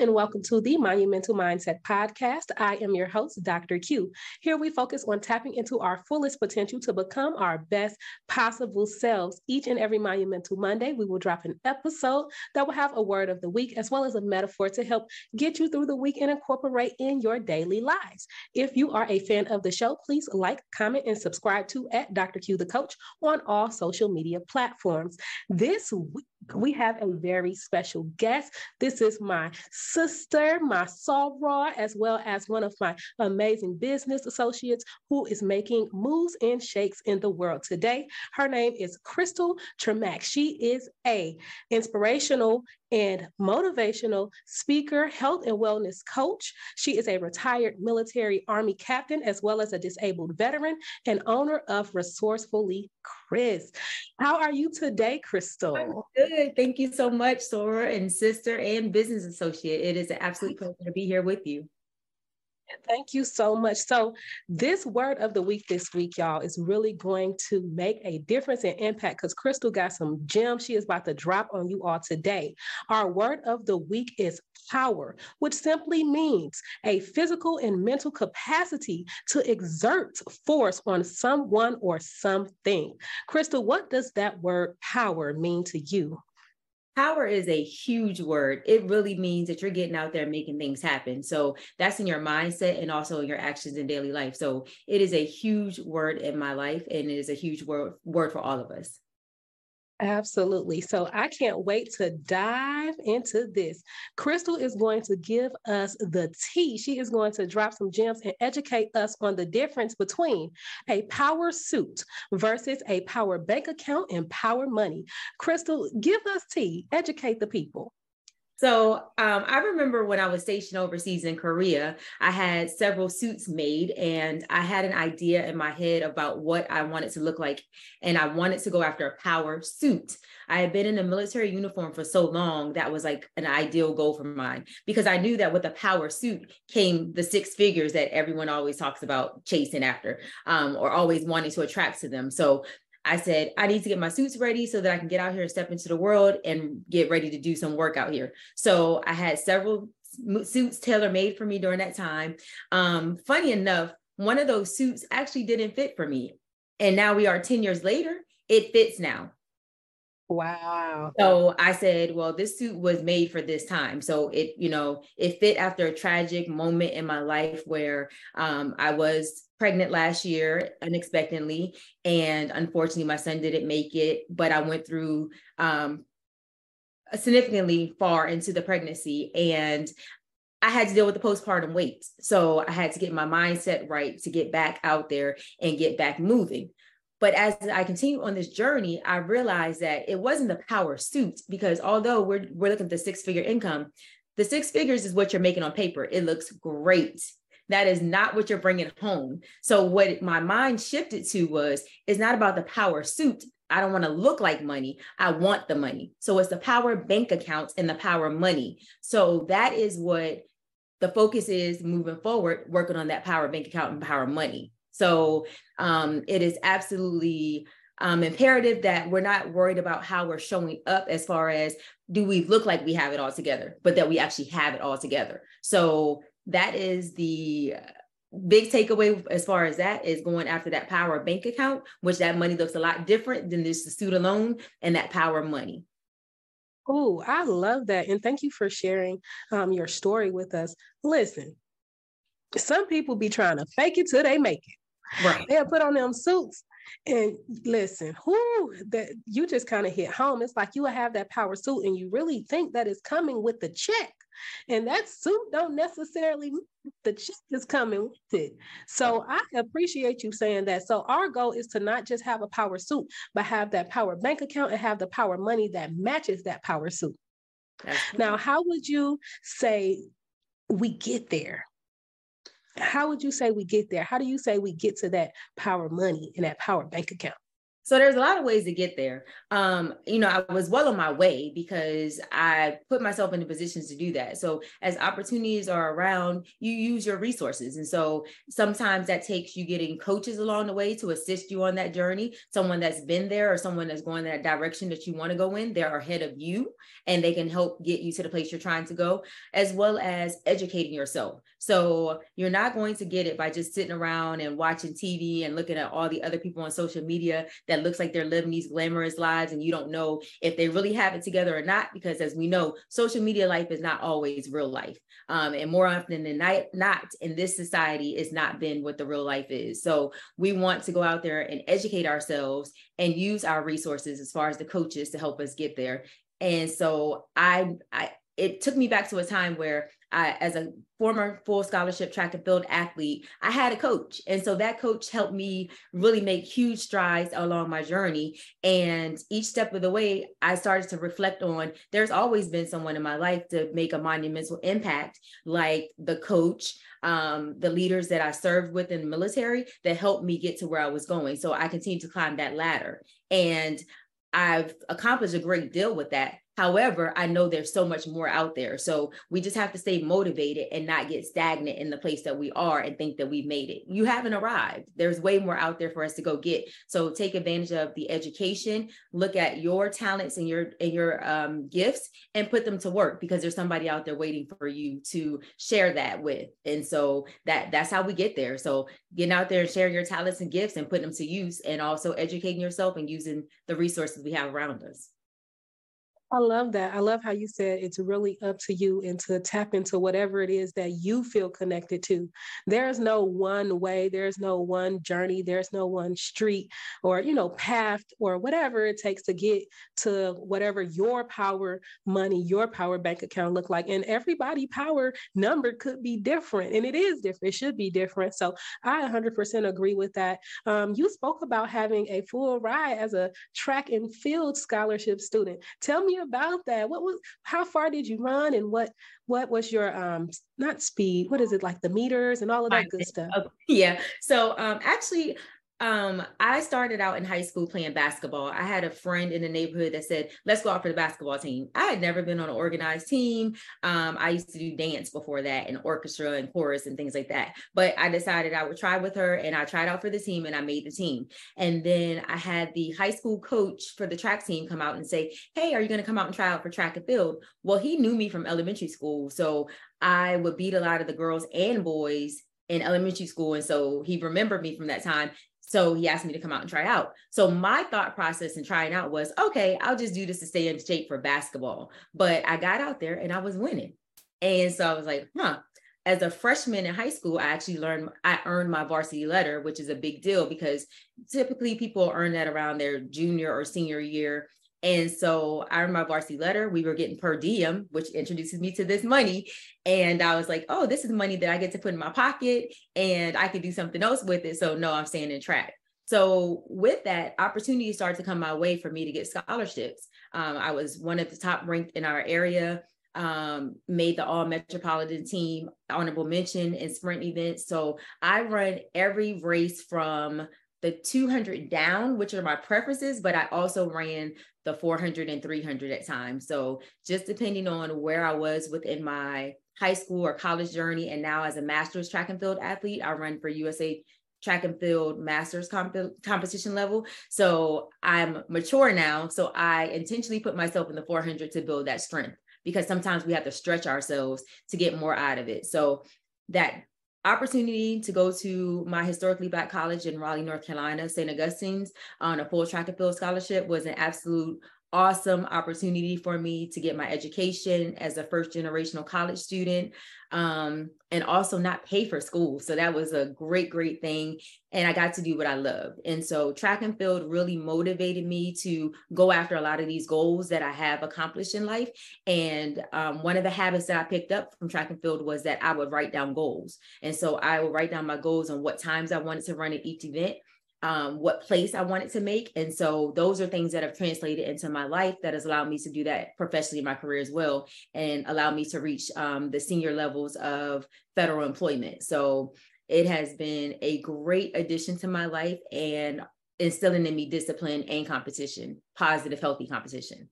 and welcome to the Monumental Mindset Podcast. I am your host, Dr. Q. Here we focus on tapping into our fullest potential to become our best possible selves. Each and every Monumental Monday, we will drop an episode that will have a word of the week as well as a metaphor to help get you through the week and incorporate in your daily lives. If you are a fan of the show, please like, comment, and subscribe to at Dr. Q the Coach on all social media platforms. This week, we have a very special guest. This is my sister, my soror, as well as one of my amazing business associates who is making moves and shakes in the world today. Her name is Crystal Tramack. She is a inspirational and motivational speaker, health and wellness coach. She is a retired military Army captain, as well as a disabled veteran and owner of Resourcefully Crys. How are you today, Crystal? I'm good. Thank you so much, soror and sister and business associate. It is an absolute pleasure to be here with you. Thank you so much. So, this word of the week this week, y'all, is really going to make a difference and impact because Crystal got some gems she is about to drop on you all today. Our word of the week is power, which simply means a physical and mental capacity to exert force on someone or something. Crystal, what does that word power mean to you? Power is a huge word. It really means that you're getting out there making things happen. So that's in your mindset and also in your actions in daily life. So it is a huge word in my life and it is a huge word word for all of us. Absolutely. So I can't wait to dive into this. Crystal is going to give us the tea. She is going to drop some gems and educate us on the difference between a power suit versus a power bank account and power money. Crystal, give us tea, educate the people. So um, I remember when I was stationed overseas in Korea, I had several suits made and I had an idea in my head about what I wanted to look like. And I wanted to go after a power suit. I had been in a military uniform for so long that was like an ideal goal for mine because I knew that with a power suit came the six figures that everyone always talks about chasing after um, or always wanting to attract to them. So I said, I need to get my suits ready so that I can get out here and step into the world and get ready to do some work out here. So I had several suits tailor made for me during that time. Um, funny enough, one of those suits actually didn't fit for me. And now we are 10 years later, it fits now. Wow. So I said, well, this suit was made for this time. So it, you know, it fit after a tragic moment in my life where um, I was pregnant last year unexpectedly. And unfortunately, my son didn't make it, but I went through um, significantly far into the pregnancy. And I had to deal with the postpartum weight. So I had to get my mindset right to get back out there and get back moving. But as I continue on this journey, I realized that it wasn't the power suit because although we're we're looking at the six figure income, the six figures is what you're making on paper. It looks great. That is not what you're bringing home. So what my mind shifted to was it's not about the power suit. I don't want to look like money. I want the money. So it's the power bank accounts and the power money. So that is what the focus is moving forward, working on that power bank account and power money. So um, it is absolutely um, imperative that we're not worried about how we're showing up as far as do we look like we have it all together, but that we actually have it all together. So that is the big takeaway as far as that is going after that power bank account, which that money looks a lot different than this student loan and that power money. Oh, I love that. And thank you for sharing um, your story with us. Listen, some people be trying to fake it till they make it. Right. They'll put on them suits. And listen, who that you just kind of hit home. It's like you will have that power suit and you really think that it's coming with the check. And that suit don't necessarily the check is coming with it. So I appreciate you saying that. So our goal is to not just have a power suit, but have that power bank account and have the power money that matches that power suit. Now, how would you say we get there? how would you say we get there? How do you say we get to that power money and that power bank account? So there's a lot of ways to get there. Um, you know, I was well on my way because I put myself in the positions to do that. So as opportunities are around, you use your resources. And so sometimes that takes you getting coaches along the way to assist you on that journey, someone that's been there or someone that's going that direction that you want to go in, they're ahead of you and they can help get you to the place you're trying to go, as well as educating yourself. So you're not going to get it by just sitting around and watching TV and looking at all the other people on social media that looks like they're living these glamorous lives and you don't know if they really have it together or not because as we know social media life is not always real life. Um, and more often than not, in this society it's not been what the real life is. So we want to go out there and educate ourselves and use our resources as far as the coaches to help us get there. And so i i it took me back to a time where I, as a former full scholarship track and field athlete, I had a coach. And so that coach helped me really make huge strides along my journey. And each step of the way, I started to reflect on there's always been someone in my life to make a monumental impact, like the coach, um, the leaders that I served with in the military that helped me get to where I was going. So I continue to climb that ladder. And I've accomplished a great deal with that. However, I know there's so much more out there. So we just have to stay motivated and not get stagnant in the place that we are and think that we've made it. You haven't arrived. There's way more out there for us to go get. So take advantage of the education, look at your talents and your and your um, gifts and put them to work because there's somebody out there waiting for you to share that with. And so that that's how we get there. So getting out there and sharing your talents and gifts and putting them to use and also educating yourself and using the resources we have around us. I love that. I love how you said it's really up to you and to tap into whatever it is that you feel connected to. There's no one way, there's no one journey, there's no one street or, you know, path or whatever it takes to get to whatever your power money, your power bank account look like. And everybody power number could be different and it is different. It should be different. So I 100% agree with that. Um, you spoke about having a full ride as a track and field scholarship student. Tell me about that. What was how far did you run and what what was your um not speed, what is it like the meters and all of that good stuff? Yeah. So um actually um, I started out in high school playing basketball. I had a friend in the neighborhood that said, let's go out for the basketball team. I had never been on an organized team. Um, I used to do dance before that and orchestra and chorus and things like that. But I decided I would try with her and I tried out for the team and I made the team. And then I had the high school coach for the track team come out and say, Hey, are you going to come out and try out for track and field? Well, he knew me from elementary school. So I would beat a lot of the girls and boys in elementary school. And so he remembered me from that time. So he asked me to come out and try out. So my thought process in trying out was, okay, I'll just do this to stay in shape for basketball. But I got out there and I was winning. And so I was like, huh. As a freshman in high school, I actually learned I earned my varsity letter, which is a big deal because typically people earn that around their junior or senior year. And so I earned my varsity letter. We were getting per diem, which introduces me to this money. And I was like, oh, this is money that I get to put in my pocket and I could do something else with it. So no, I'm staying in track. So with that, opportunities started to come my way for me to get scholarships. Um, I was one of the top ranked in our area, um, made the all metropolitan team, honorable mention in sprint events. So I run every race from the 200 down, which are my preferences, but I also ran the 400 and 300 at times. So just depending on where I was within my high school or college journey, and now as a master's track and field athlete, I run for USA track and field masters comp- competition level. So I'm mature now. So I intentionally put myself in the 400 to build that strength because sometimes we have to stretch ourselves to get more out of it. So that opportunity to go to my historically black college in Raleigh, North Carolina, St. Augustine's on a full track and field scholarship was an absolute awesome opportunity for me to get my education as a first generational college student um, and also not pay for school. So that was a great, great thing. And I got to do what I love. And so track and field really motivated me to go after a lot of these goals that I have accomplished in life. And um, one of the habits that I picked up from track and field was that I would write down goals. And so I would write down my goals and what times I wanted to run at each event um, what place I wanted to make. And so those are things that have translated into my life that has allowed me to do that professionally in my career as well and allow me to reach um, the senior levels of federal employment. So it has been a great addition to my life. And instilling in me discipline and competition, positive, healthy competition.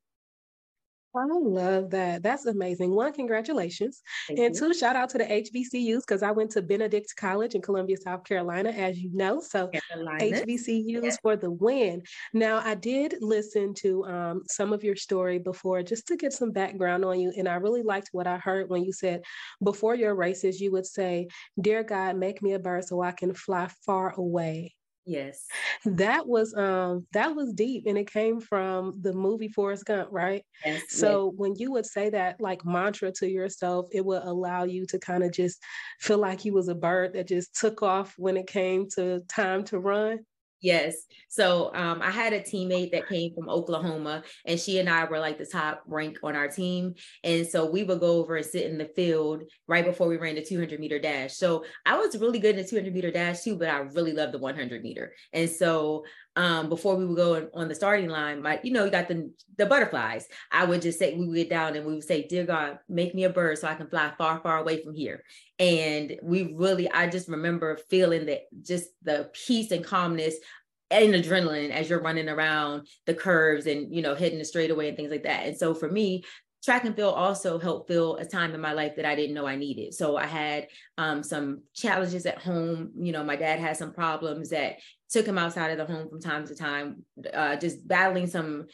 I love that. That's amazing. One, congratulations. Thank and you. two, shout out to the HBCUs because I went to Benedict College in Columbia, South Carolina, as you know. So Carolina. HBCUs for the win. Now, I did listen to um, some of your story before just to get some background on you. And I really liked what I heard when you said before your races, you would say, Dear God, make me a bird so I can fly far away. Yes. That was um that was deep and it came from the movie Forrest Gump, right? Yes. So yes. when you would say that like mantra to yourself, it would allow you to kind of just feel like you was a bird that just took off when it came to time to run. Yes. So um, I had a teammate that came from Oklahoma, and she and I were like the top rank on our team. And so we would go over and sit in the field right before we ran the 200 meter dash. So I was really good in the 200 meter dash too, but I really loved the 100 meter. And so um, before we would go on the starting line, my, you know, you got the the butterflies. I would just say we would get down and we would say, "Dear God, make me a bird so I can fly far, far away from here." And we really, I just remember feeling that just the peace and calmness and adrenaline as you're running around the curves and you know hitting the straightaway and things like that. And so for me, track and field also helped fill a time in my life that I didn't know I needed. So I had um, some challenges at home. You know, my dad had some problems that took him outside of the home from time to time, uh, just battling some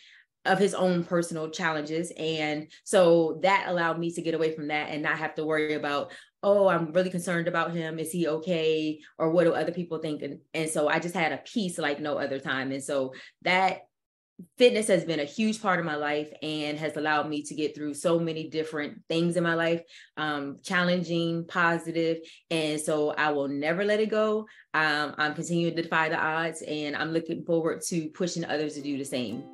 of his own personal challenges. And so that allowed me to get away from that and not have to worry about, oh, I'm really concerned about him. Is he okay? Or what do other people think? And, and so I just had a peace like no other time. And so that fitness has been a huge part of my life and has allowed me to get through so many different things in my life um, challenging positive and so i will never let it go. Um, i'm continuing to defy the odds and i'm looking forward to pushing others to do the same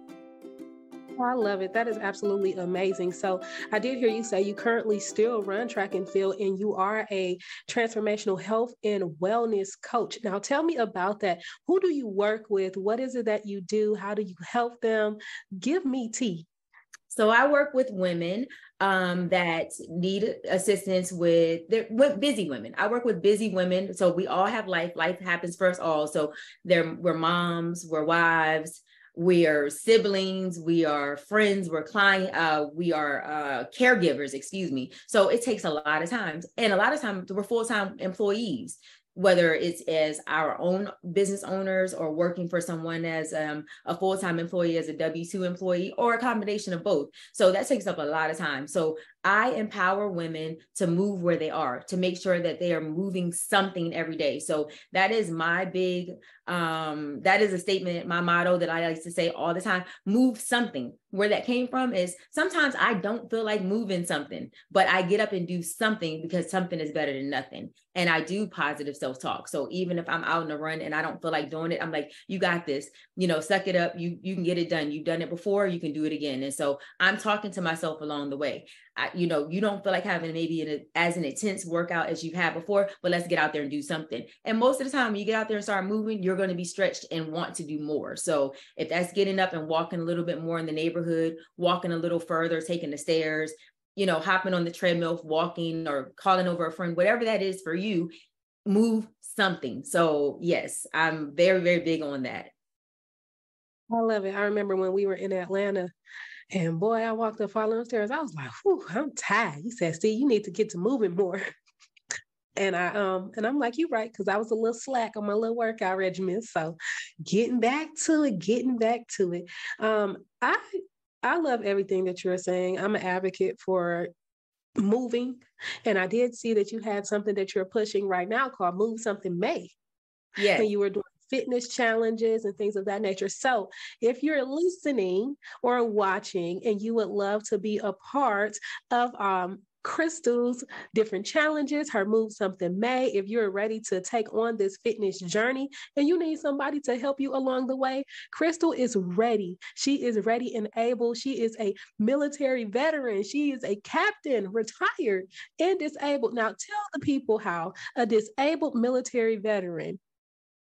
I love it. That is absolutely amazing. So, I did hear you say you currently still run track and field and you are a transformational health and wellness coach. Now, tell me about that. Who do you work with? What is it that you do? How do you help them? Give me tea. So I work with women um, that need assistance with they're with busy women. I work with busy women. So we all have life. Life happens for us all. So they're we're moms, we're wives, we are siblings we are friends we're client uh, we are uh, caregivers excuse me. So it takes a lot of times and a lot of times we're full-time employees whether it's as our own business owners or working for someone as um, a full-time employee as a w2 employee or a combination of both. So that takes up a lot of time. So I empower women to move where they are, to make sure that they are moving something every day. So that is my big, um, that is a statement, my motto that I like to say all the time move something. Where that came from is sometimes I don't feel like moving something, but I get up and do something because something is better than nothing. And I do positive self talk. So even if I'm out in a run and I don't feel like doing it, I'm like, you got this, you know, suck it up. You, you can get it done. You've done it before, you can do it again. And so I'm talking to myself along the way. You know, you don't feel like having maybe an, as an intense workout as you've had before, but let's get out there and do something. And most of the time, when you get out there and start moving, you're going to be stretched and want to do more. So if that's getting up and walking a little bit more in the neighborhood, walking a little further, taking the stairs, you know, hopping on the treadmill, walking or calling over a friend, whatever that is for you, move something. So yes, I'm very, very big on that. I love it. I remember when we were in Atlanta and boy, I walked up following stairs. I was like, whew, I'm tired. He said, see, you need to get to moving more. and I um and I'm like, you're right, because I was a little slack on my little workout regimen. So getting back to it, getting back to it. Um, I I love everything that you're saying. I'm an advocate for moving. And I did see that you had something that you're pushing right now called Move Something May. Yeah. And you were doing fitness challenges and things of that nature. So, if you're listening or watching and you would love to be a part of um, Crystal's different challenges, her Move Something May. If you're ready to take on this fitness journey and you need somebody to help you along the way, Crystal is ready. She is ready and able. She is a military veteran. She is a captain, retired and disabled. Now, tell the people how a disabled military veteran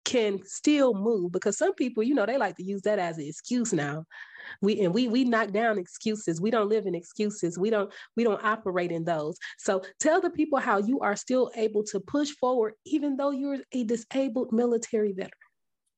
can still move because some people you know they like to use that as an excuse now. We and we we knock down excuses. We don't live in excuses. We don't we don't operate in those. So tell the people how you are still able to push forward even though you're a disabled military veteran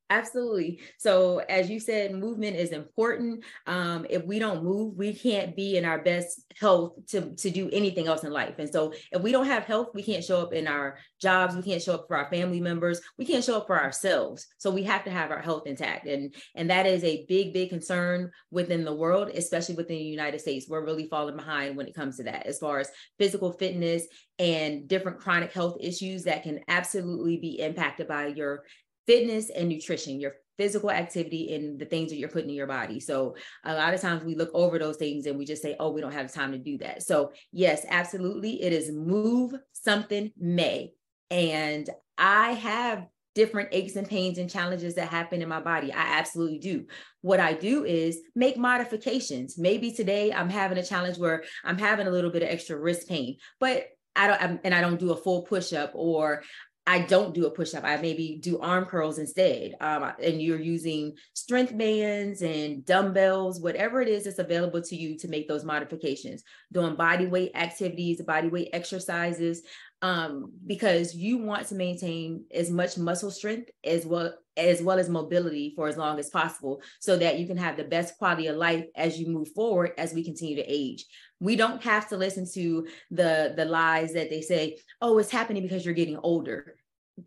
Absolutely. So, as you said, movement is important. Um, if we don't move, we can't be in our best health to, to do anything else in life. And so, if we don't have health, we can't show up in our jobs, we can't show up for our family members, we can't show up for ourselves. So, we have to have our health intact. And, and that is a big, big concern within the world, especially within the United States. We're really falling behind when it comes to that, as far as physical fitness and different chronic health issues that can absolutely be impacted by your fitness and nutrition, your physical activity and the things that you're putting in your body. So a lot of times we look over those things and we just say, oh, we don't have time to do that. So yes, absolutely. It is move something may. And I have different aches and pains and challenges that happen in my body. I absolutely do. What I do is make modifications. Maybe today I'm having a challenge where I'm having a little bit of extra wrist pain, but I don't, I'm, and I don't do a full push up or I don't do a push up. I maybe do arm curls instead. Um, and you're using strength bands and dumbbells, whatever it is that's available to you to make those modifications. Doing body weight activities, body weight exercises, um, because you want to maintain as much muscle strength as well as well as mobility for as long as possible, so that you can have the best quality of life as you move forward as we continue to age. We don't have to listen to the the lies that they say, oh, it's happening because you're getting older.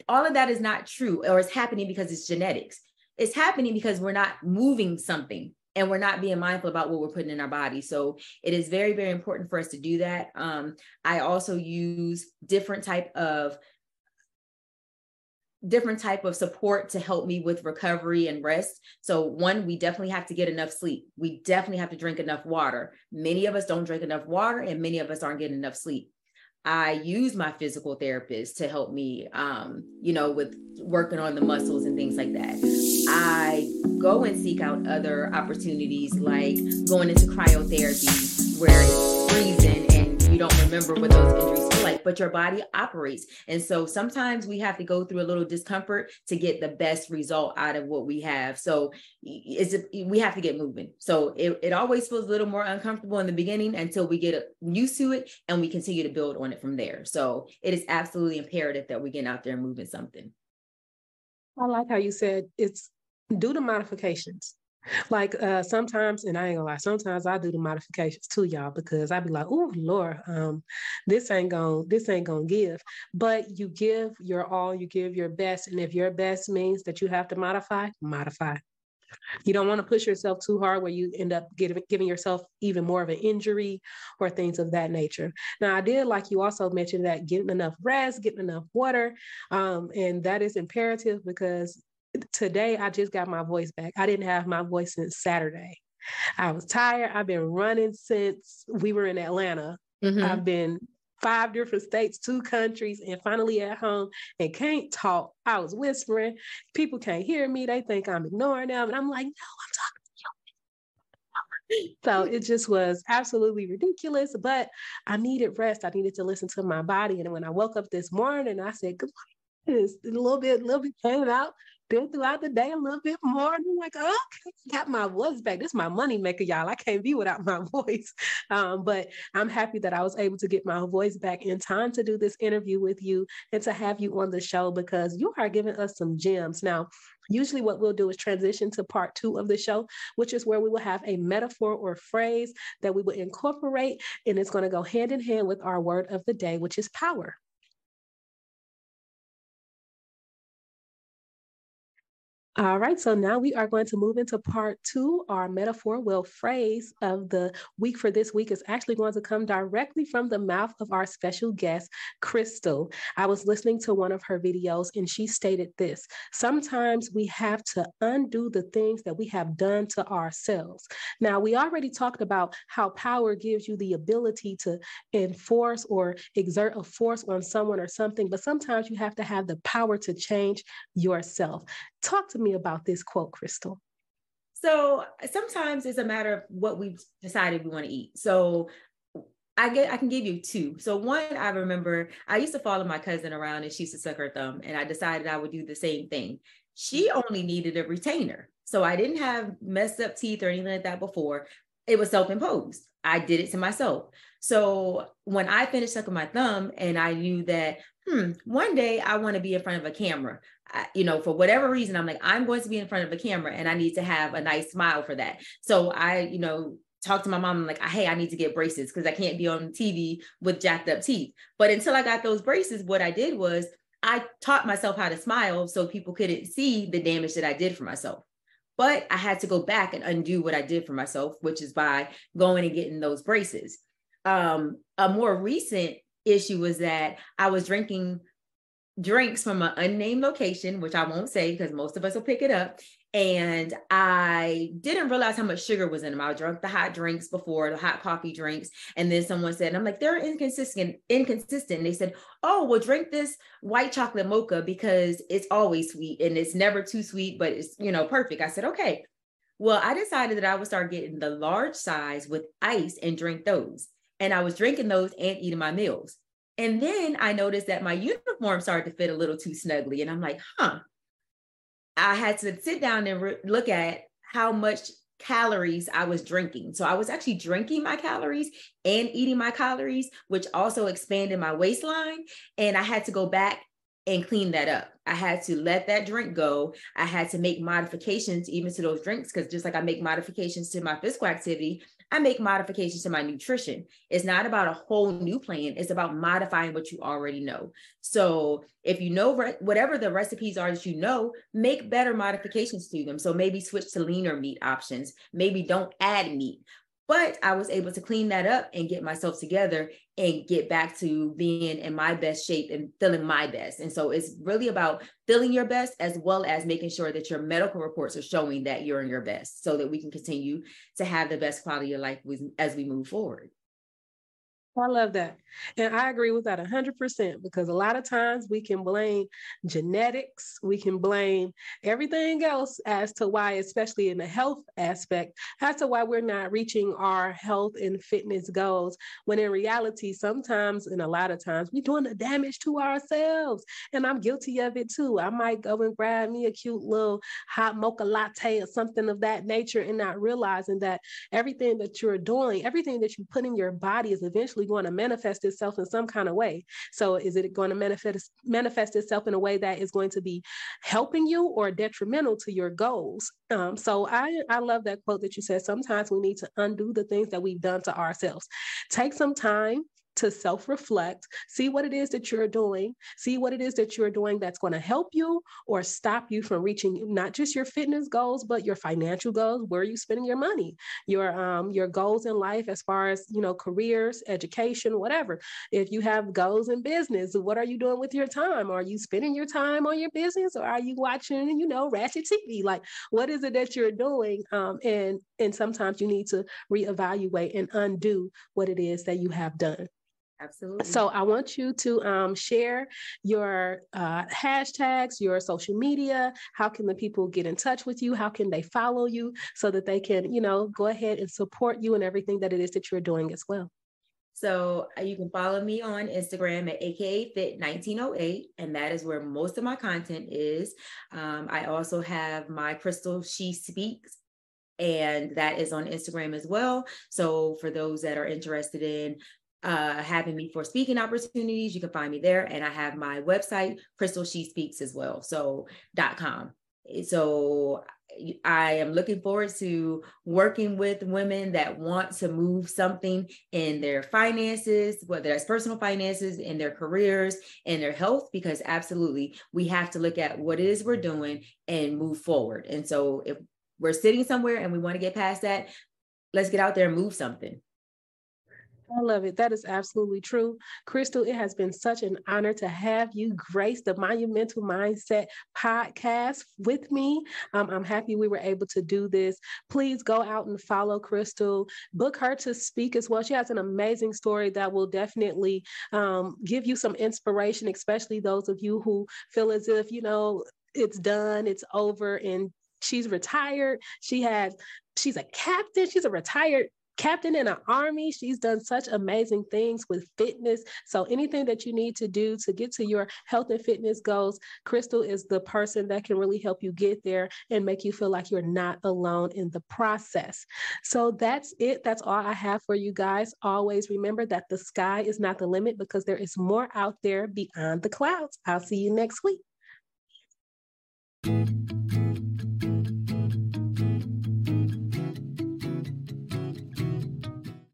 All of that is not true or it's happening because it's genetics. It's happening because we're not moving something and we're not being mindful about what we're putting in our body. So it is very very important for us to do that. Um, i also use different type of different type of support to help me with recovery and rest. So one we definitely have to get enough sleep. We definitely have to drink enough water. Many of us don't drink enough water and many of us aren't getting enough sleep. I use my physical therapist to help me, um, you know, with working on the muscles and things like that. I go and seek out other opportunities like going into cryotherapy where it's freezing and you don't remember what those injuries like, but your body operates. And so sometimes we have to go through a little discomfort to get the best result out of what we have. So is it, we have to get moving. So it, it always feels a little more uncomfortable in the beginning until we get used to it and we continue to build on it from there. So it is absolutely imperative that we get out there and moving something. I like how you said it's do the modifications. Like uh sometimes, and I ain't gonna lie, sometimes I do the modifications too, y'all, because I'd be like, oh Lord, um, this ain't gonna this ain't gonna give. But you give your all, you give your best. And if your best means that you have to modify, modify. You don't want to push yourself too hard where you end up giving, giving yourself even more of an injury or things of that nature. Now, I did like you also mentioned that getting enough rest, getting enough water, um, and that is imperative because today I just got my voice back. I didn't have my voice since Saturday. I was tired. I've been running since we were in Atlanta. Mm-hmm. I've been five different states, two countries, and finally at home and can't talk. I was whispering. People can't hear me. They think I'm ignoring them. And I'm like, no, I'm talking to you. So it just was absolutely ridiculous, but I needed rest. I needed to listen to my body. And when I woke up this morning, I said, good morning. a little bit, a little bit came out, been throughout the day a little bit more. And I'm like, okay, got my voice back. This is my money maker, y'all. I can't be without my voice. Um, but I'm happy that I was able to get my voice back in time to do this interview with you and to have you on the show because you are giving us some gems. Now, Usually, what we'll do is transition to part two of the show, which is where we will have a metaphor or phrase that we will incorporate, and it's going to go hand in hand with our word of the day, which is power. All right, so now we are going to move into part two. Our metaphor, well, phrase of the week for this week is actually going to come directly from the mouth of our special guest, Crystal. I was listening to one of her videos and she stated this Sometimes we have to undo the things that we have done to ourselves. Now, we already talked about how power gives you the ability to enforce or exert a force on someone or something, but sometimes you have to have the power to change yourself. Talk to me about this quote, Crystal. So sometimes it's a matter of what we've decided we want to eat. So I get I can give you two. So one I remember I used to follow my cousin around and she used to suck her thumb and I decided I would do the same thing. She only needed a retainer. So I didn't have messed up teeth or anything like that before. It was self-imposed. I did it to myself. So when I finished sucking my thumb and I knew that, hmm, one day I want to be in front of a camera, you know, for whatever reason, I'm like, I'm going to be in front of a camera and I need to have a nice smile for that. So I, you know, talk to my mom, I'm like, hey, I need to get braces because I can't be on TV with jacked up teeth. But until I got those braces, what I did was I taught myself how to smile so people couldn't see the damage that I did for myself. But I had to go back and undo what I did for myself, which is by going and getting those braces. Um, a more recent issue was that I was drinking drinks from an unnamed location, which I won't say because most of us will pick it up. And I didn't realize how much sugar was in them. I drank the hot drinks before, the hot coffee drinks. And then someone said, I'm like, they're inconsistent, inconsistent. They said, Oh, well, drink this white chocolate mocha because it's always sweet and it's never too sweet, but it's, you know, perfect. I said, okay. Well, I decided that I would start getting the large size with ice and drink those. And I was drinking those and eating my meals. And then I noticed that my uniform started to fit a little too snugly. And I'm like, huh. I had to sit down and re- look at how much calories I was drinking. So I was actually drinking my calories and eating my calories, which also expanded my waistline. And I had to go back and clean that up. I had to let that drink go. I had to make modifications even to those drinks because just like I make modifications to my physical activity, I make modifications to my nutrition. It's not about a whole new plan, it's about modifying what you already know. So, if you know re- whatever the recipes are that you know, make better modifications to them. So, maybe switch to leaner meat options, maybe don't add meat. But I was able to clean that up and get myself together and get back to being in my best shape and feeling my best. And so it's really about feeling your best as well as making sure that your medical reports are showing that you're in your best so that we can continue to have the best quality of life as we move forward. I love that. And I agree with that 100% because a lot of times we can blame genetics, we can blame everything else as to why, especially in the health aspect, as to why we're not reaching our health and fitness goals. When in reality, sometimes and a lot of times we're doing the damage to ourselves. And I'm guilty of it too. I might go and grab me a cute little hot mocha latte or something of that nature and not realizing that everything that you're doing, everything that you put in your body is eventually going to manifest itself in some kind of way. So is it going to manifest manifest itself in a way that is going to be helping you or detrimental to your goals? Um, so I I love that quote that you said. Sometimes we need to undo the things that we've done to ourselves. Take some time to self reflect, see what it is that you're doing, see what it is that you're doing that's going to help you or stop you from reaching not just your fitness goals, but your financial goals. Where are you spending your money? Your um, your goals in life as far as you know, careers, education, whatever. If you have goals in business, what are you doing with your time? Are you spending your time on your business or are you watching, you know, ratchet TV? Like, what is it that you're doing? Um, and and sometimes you need to reevaluate and undo what it is that you have done. Absolutely. So I want you to um, share your uh, hashtags, your social media. How can the people get in touch with you? How can they follow you so that they can, you know, go ahead and support you and everything that it is that you're doing as well? So uh, you can follow me on Instagram at AKA Fit 1908, and that is where most of my content is. Um, I also have my Crystal She Speaks and that is on Instagram as well. So for those that are interested in uh, having me for speaking opportunities, you can find me there. And I have my website, Crystal She Speaks as well. So dot com. So I am looking forward to working with women that want to move something in their finances, whether that's personal finances, in their careers, in their health, because absolutely we have to look at what it is we're doing and move forward. And so if we're sitting somewhere and we want to get past that, let's get out there and move something. I love it. That is absolutely true. Crystal, it has been such an honor to have you grace the Monumental Mindset podcast with me. Um, I'm happy we were able to do this. Please go out and follow Crystal, book her to speak as well. She has an amazing story that will definitely um, give you some inspiration, especially those of you who feel as if, you know, it's done, it's over, and she's retired. She has she's a captain. She's a retired captain in an army. She's done such amazing things with fitness. So, anything that you need to do to get to your health and fitness goals, Crystal is the person that can really help you get there and make you feel like you're not alone in the process. So, that's it. That's all I have for you guys. Always remember that the sky is not the limit because there is more out there beyond the clouds. I'll see you next week.